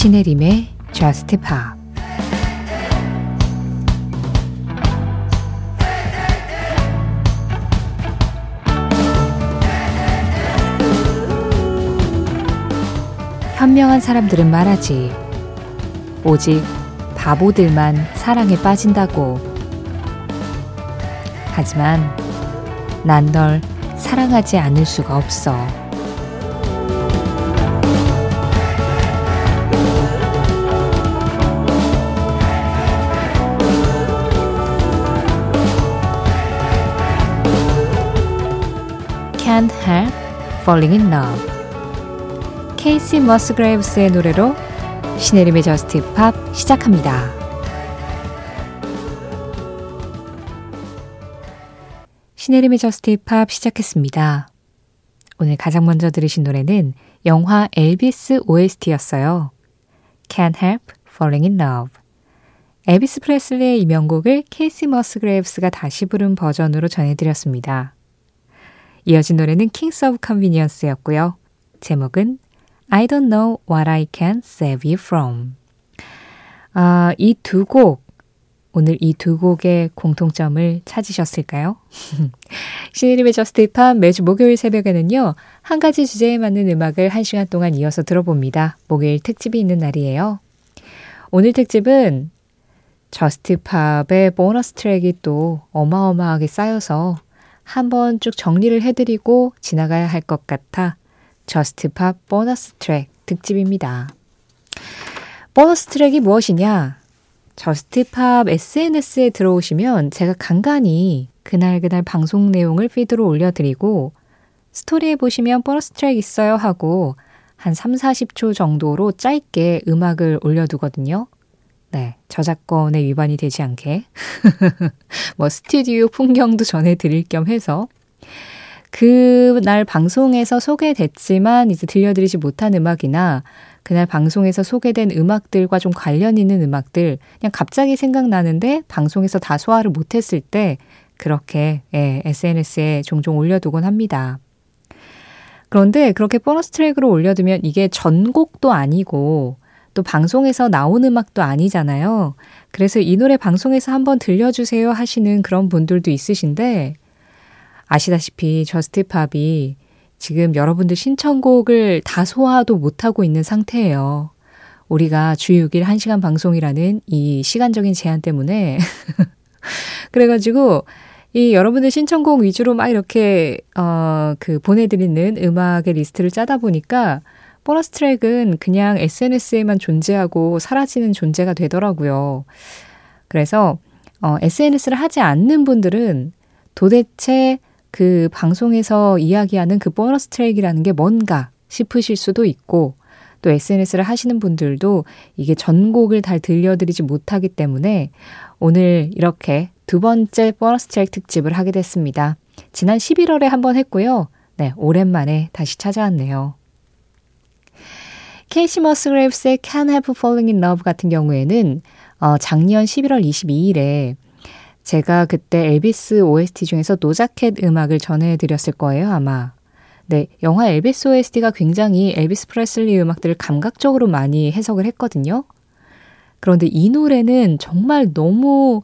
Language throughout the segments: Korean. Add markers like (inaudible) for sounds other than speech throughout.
신혜림의 Just Pop 현명한 사람들은 말하지. 오직 바보들만 사랑에 빠진다고. 하지만 난 널 사랑하지 않을 수가 없어. Can't help falling in love. 케이시 머스그레이브스의 노래로 신혜림의 Just Pop 시작합니다. 신혜림의 Just Pop 시작했습니다. 오늘 가장 먼저 들으신 노래는 영화 엘비스 OST였어요. Can't Help Falling in Love. 엘비스 프레슬리의 이 명곡을 케이시 머스그레이브스가 다시 부른 버전으로 전해드렸습니다. 이어진 노래는 Kings of Convenience였고요. 제목은 I don't know what I can save you from. 아, 이 두 곡, 오늘 이 두 곡의 공통점을 찾으셨을까요? (laughs) 신혜림의 Just Pop 매주 목요일 새벽에는요, 한 가지 주제에 맞는 음악을 한 시간 동안 이어서 들어봅니다. 목요일 특집이 있는 날이에요. 오늘 특집은 Just Pop의 보너스 트랙이 또 어마어마하게 쌓여서 한번 쭉 정리를 해드리고 지나가야 할 것 같아 저스트팝 보너스 트랙 특집입니다. 보너스 트랙이 무엇이냐? 저스트팝 SNS에 들어오시면 제가 간간히 그날그날 방송 내용을 피드로 올려드리고 스토리에 보시면 보너스 트랙 있어요 하고 한 3, 40초 정도로 짧게 음악을 올려두거든요. 네, 저작권에 위반이 되지 않게. (laughs) 뭐 스튜디오 풍경도 전해드릴 겸 해서 그날 방송에서 소개됐지만 이제 들려드리지 못한 음악이나 그날 방송에서 소개된 음악들과 좀 관련 있는 음악들 그냥 갑자기 생각나는데 방송에서 다 소화를 못했을 때 그렇게 예, SNS에 종종 올려두곤 합니다. 그런데 그렇게 보너스 트랙으로 올려두면 이게 전곡도 아니고 또 방송에서 나온 음악도 아니잖아요. 그래서 이 노래 방송에서 한번 들려주세요 하시는 그런 분들도 있으신데 아시다시피 저스트 팝이 지금 여러분들 신청곡을 다 소화도 못하고 있는 상태예요. 우리가 주 6일 1시간 방송이라는 이 시간적인 제한 때문에 (laughs) 그래가지고 이 여러분들 신청곡 위주로 막 이렇게 어 그 보내드리는 음악의 리스트를 짜다 보니까 보너스 트랙은 그냥 SNS에만 존재하고 사라지는 존재가 되더라고요. 그래서 어, SNS를 하지 않는 분들은 도대체 그 방송에서 이야기하는 그 보너스 트랙이라는 게 뭔가 싶으실 수도 있고 또 SNS를 하시는 분들도 이게 전곡을 잘 들려드리지 못하기 때문에 오늘 이렇게 두 번째 보너스 트랙 특집을 하게 됐습니다. 지난 11월에 한번 했고요. 네, 오랜만에 다시 찾아왔네요. 케이시 머스그레이브스의 Can't Help Falling in Love 같은 경우에는 어, 작년 11월 22일에 제가 그때 엘비스 OST 중에서 도자 캣 음악을 전해드렸을 거예요, 아마. 네, 영화 엘비스 OST가 굉장히 엘비스 프레슬리 음악들을 감각적으로 많이 해석을 했거든요. 그런데 이 노래는 정말 너무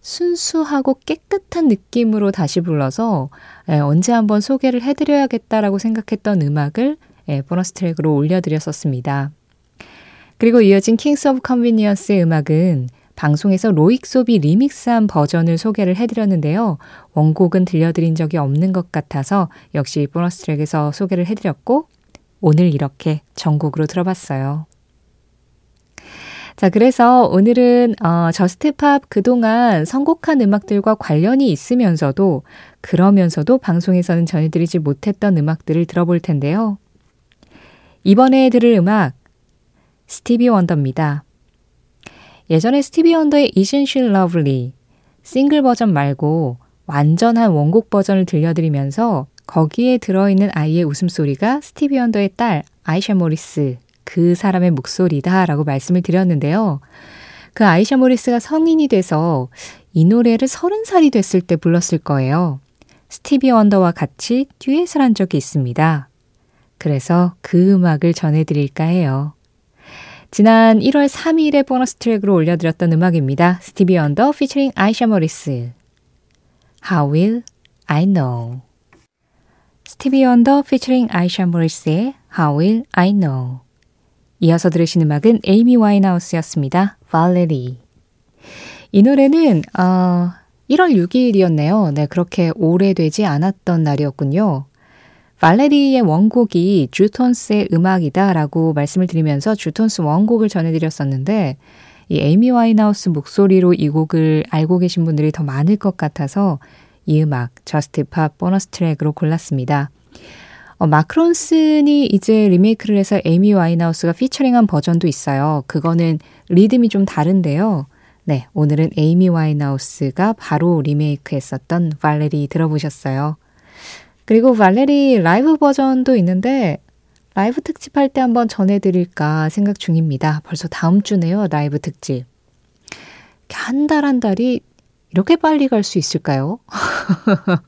순수하고 깨끗한 느낌으로 다시 불러서 예, 언제 한번 소개를 해드려야겠다라고 생각했던 음악을 예, 보너스 트랙으로 올려드렸었습니다. 그리고 이어진 킹스 오브 컨비니언스의 음악은 방송에서 로익솝이 리믹스한 버전을 소개를 해드렸는데요. 원곡은 들려드린 적이 없는 것 같아서 역시 보너스 트랙에서 소개를 해드렸고 오늘 이렇게 전곡으로 들어봤어요. 자, 그래서 오늘은 어, 저스트팝 그동안 선곡한 음악들과 관련이 있으면서도 그러면서도 방송에서는 전해드리지 못했던 음악들을 들어볼 텐데요. 이번에 들을 음악 스티비 원더입니다. 예전에 스티비 원더의 Isn't She Lovely 싱글 버전 말고 완전한 원곡 버전을 들려드리면서 거기에 들어있는 아이의 웃음소리가 스티비 원더의 딸 아이샤 모리스 그 사람의 목소리다라고 말씀을 드렸는데요. 그 아이샤 모리스가 성인이 돼서 이 노래를 서른 살이 됐을 때 불렀을 거예요. 스티비 원더와 같이 듀엣을 한 적이 있습니다. 그래서 그 음악을 전해드릴까 해요. 지난 1월 3일에 보너스 트랙으로 올려드렸던 음악입니다. 스티비 원더 피처링 아이샤 모리스 How Will I Know 스티비 원더 피처링 아이샤 모리스의 How Will I Know 이어서 들으신 음악은 에이미 와인하우스였습니다. 발레리 이 노래는 어, 1월 6일이었네요. 네, 그렇게 오래되지 않았던 날이었군요. 발레리의 원곡이 주톤스의 음악이다라고 말씀을 드리면서 주톤스 원곡을 전해드렸었는데 이 에이미 와인하우스 목소리로 이 곡을 알고 계신 분들이 더 많을 것 같아서 이 음악 저스트 팝 보너스 트랙으로 골랐습니다. 어, 마크 론슨이 이제 리메이크를 해서 에이미 와인하우스가 피처링한 버전도 있어요. 그거는 리듬이 좀 다른데요. 네, 오늘은 에이미 와인하우스가 바로 리메이크했었던 발레리 들어보셨어요. 그리고 발레리 라이브 버전도 있는데 라이브 특집 할 때 한번 전해드릴까 생각 중입니다. 벌써 다음 주네요, 라이브 특집. 한 달 한 달이 이렇게 빨리 갈 수 있을까요? (laughs)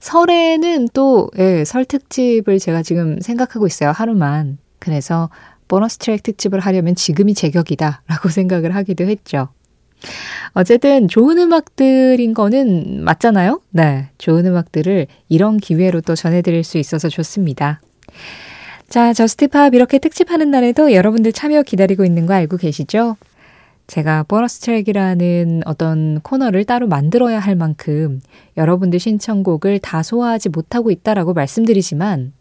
설에는 또, 예, 설 특집을 제가 지금 생각하고 있어요, 하루만. 그래서 보너스 트랙 특집을 하려면 지금이 제격이다, 라고 (laughs) 생각을 하기도 했죠. 어쨌든 좋은 음악들인 거는 맞잖아요? 네. 좋은 음악들을 이런 기회로 또 전해드릴 수 있어서 좋습니다. 자, 저스트팝 이렇게 특집하는 날에도 여러분들 참여 기다리고 있는 거 알고 계시죠? 제가 보너스 트랙이라는 어떤 코너를 따로 만들어야 할 만큼 여러분들 신청곡을 다 소화하지 못하고 있다라고 말씀드리지만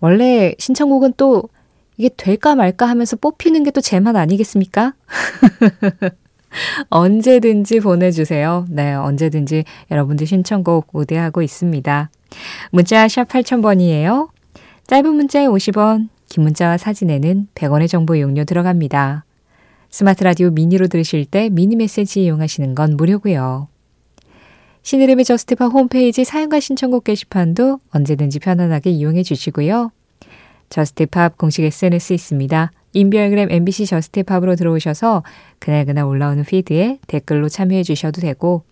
원래 신청곡은 또 이게 될까 말까 하면서 뽑히는 게 또제만 아니겠습니까? (laughs) 언제든지 보내주세요. 네, 언제든지 여러분들 신청곡 우대하고 있습니다. 문자 샵 8000번이에요. 짧은 문자에 50원, 긴 문자와 사진에는 100원의 정보 이용료 들어갑니다. 스마트 라디오 미니로 들으실 때 미니 메시지 이용하시는 건 무료고요. 신혜림의 저스트팝 홈페이지 사연과 신청곡 게시판도 언제든지 편안하게 이용해 주시고요. 저스트팝 공식 SNS 있습니다. 인별그램 MBC 저스트팝으로 들어오셔서 그날그날 올라오는 피드에 댓글로 참여해 주셔도 되고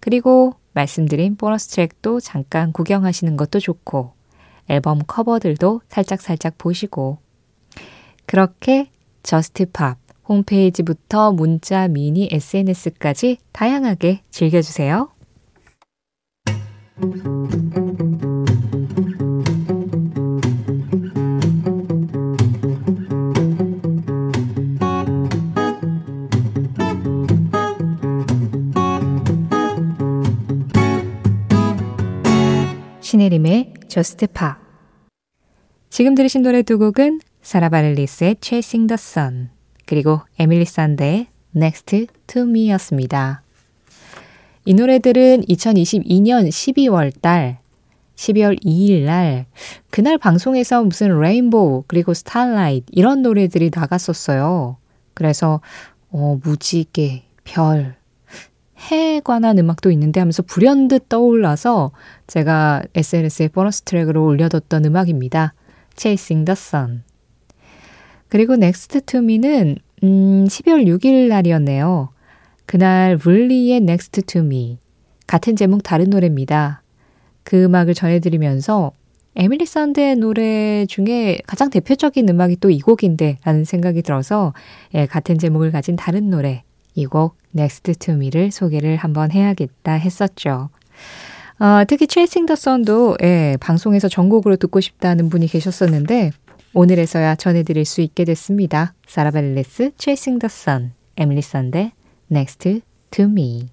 그리고 말씀드린 보너스 트랙도 잠깐 구경하시는 것도 좋고 앨범 커버들도 살짝살짝 보시고 그렇게 저스트팝 홈페이지부터 문자, 미니, SNS까지 다양하게 즐겨주세요. Pop 지금 들으신 노래 두 곡은 사라 바렐리스의 Chasing the Sun 그리고 에밀리 산데의 Next to Me였습니다. 이 노래들은 2022년 12월 달 12월 2일 날 그날 방송에서 무슨 Rainbow 그리고 Starlight 이런 노래들이 나갔었어요. 그래서 어 무지개, 별, 해에 관한 음악도 있는데 하면서 불현듯 떠올라서 제가 SNS에 보너스 트랙으로 올려뒀던 음악입니다. Chasing the Sun. 그리고 Next to Me는 음, 12월 6일 날이었네요. 그날 물리의 Next to Me. 같은 제목 다른 노래입니다. 그 음악을 전해드리면서 에밀리 산드의 노래 중에 가장 대표적인 음악이 또 이 곡인데 라는 생각이 들어서 예, 같은 제목을 가진 다른 노래 이곡 Next to Me를 소개를 한번 해야겠다 했었죠. 어, 특히 Chasing the Sun도 예, 방송에서 전곡으로 듣고 싶다는 분이 계셨었는데 오늘에서야 전해드릴 수 있게 됐습니다. 사라벨레스 Chasing the Sun, 에밀리 산데 Next to Me.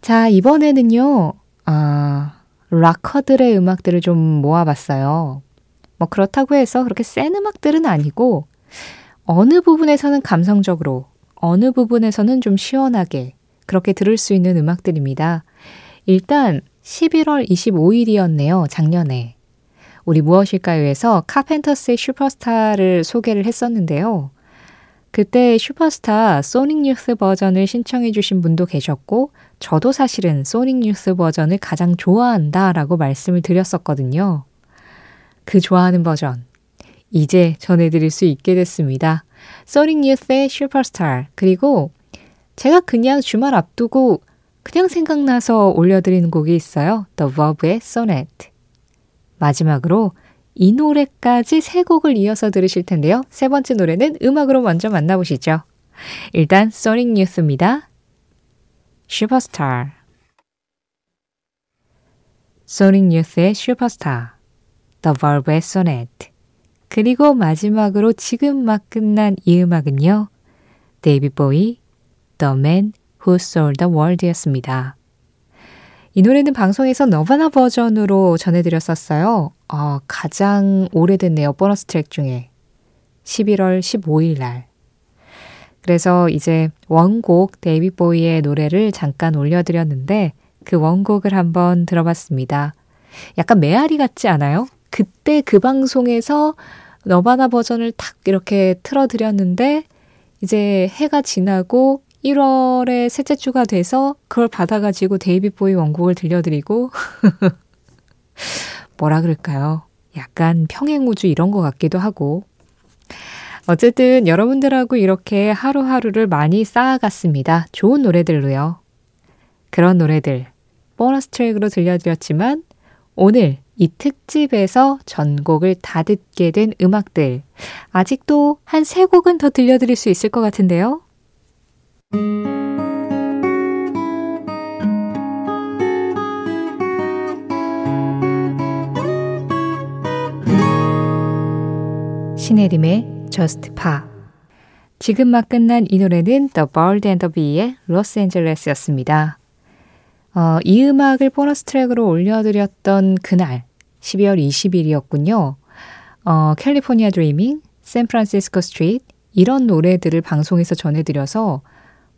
자, 이번에는요, 아, 락커들의 음악들을 좀 모아봤어요. 뭐 그렇다고 해서 그렇게 센 음악들은 아니고 어느 부분에서는 감성적으로, 어느 부분에서는 좀 시원하게 그렇게 들을 수 있는 음악들입니다. 일단 11월 25일이었네요, 작년에. 우리 무엇일까요에서 카펜터스의 슈퍼스타를 소개를 했었는데요. 그때 슈퍼스타 소닉 뉴스 버전을 신청해 주신 분도 계셨고, 저도 사실은 소닉 뉴스 버전을 가장 좋아한다 라고 말씀을 드렸었거든요. 그 좋아하는 버전, 이제 전해드릴 수 있게 됐습니다. 소닉 뉴스의 슈퍼스타 그리고 제가 그냥 주말 앞두고 그냥 생각나서 올려드리는 곡이 있어요. The Verve의 Sonnet. 마지막으로 이 노래까지 세 곡을 이어서 들으실 텐데요. 세 번째 노래는 음악으로 먼저 만나보시죠. 일단 소닉 뉴스입니다. 슈퍼스타 Sonic Youth의 Superstar The Verve의 Sonnet 그리고 마지막으로 지금 막 끝난 이 음악은요. David Bowie The Man Who Sold the World이었습니다. 이 노래는 방송에서 Nirvana 버전으로 전해드렸었어요. 어, 가장 오래됐네요. 보너스 트랙 중에. 11월 15일 날. 그래서 이제 원곡 데이비 보이의 노래를 잠깐 올려드렸는데 그 원곡을 한번 들어봤습니다. 약간 메아리 같지 않아요? 그때 그 방송에서 Nirvana 버전을 탁 이렇게 틀어드렸는데 이제 해가 지나고 1월에 셋째 주가 돼서 그걸 받아가지고 David Bowie 원곡을 들려드리고 (laughs) 뭐라 그럴까요? 약간 평행우주 이런 것 같기도 하고 어쨌든 여러분들하고 이렇게 하루하루를 많이 쌓아갔습니다. 좋은 노래들로요. 그런 노래들 보너스 트랙으로 들려드렸지만 오늘 이 특집에서 전곡을 다 듣게 된 음악들 아직도 한 세 곡은 더 들려드릴 수 있을 것 같은데요. 신혜림의 Just Pa 지금 막 끝난 이 노래는 The Bird and the Bee의 Los Angeles였습니다. 어, 이 음악을 보너스 트랙으로 올려드렸던 그날 12월 20일이었군요. 어, California Dreaming, San Francisco Street 이런 노래들을 방송에서 전해드려서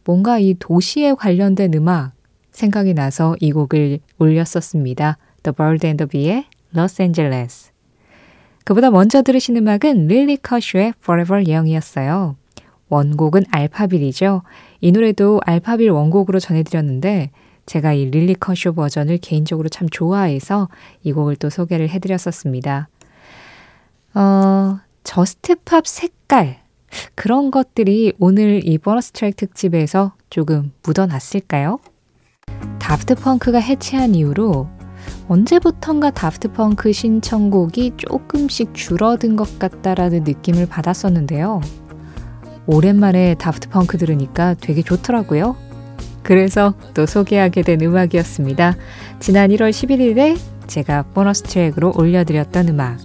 뭔가 이 도시에 관련된 음악 생각이 나서 이 곡을 올렸었습니다. The Bird and the Bee의 Los Angeles. 그보다 먼저 들으신 음악은 Lily Kershaw의 Forever Young이었어요. 원곡은 Alphaville이죠. 이 노래도 Alphaville 원곡으로 전해드렸는데 제가 이 Lily Kershaw 버전을 개인적으로 참 좋아해서 이 곡을 또 소개를 해드렸었습니다. 어, Just Pop 색깔 그런 것들이 오늘 이 보너스 트랙 특집에서 조금 묻어났을까요? Daft Punk가 해체한 이후로 언제부턴가 Daft Punk 신청곡이 조금씩 줄어든 것 같다라는 느낌을 받았었는데요. 오랜만에 Daft Punk 들으니까 되게 좋더라고요. 그래서 또 소개하게 된 음악이었습니다. 지난 1월 11일에 제가 보너스 트랙으로 올려드렸던 음악.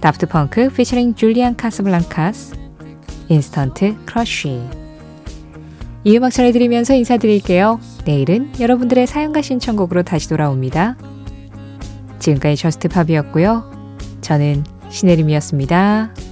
Daft Punk featuring Julian Casablancas Instant Crush. 이 음악 전해드리면서 인사드릴게요. 내일은 여러분들의 사연과 신청곡으로 다시 돌아옵니다. 지금까지 저스트 팝이었고요. 저는 신혜림이었습니다.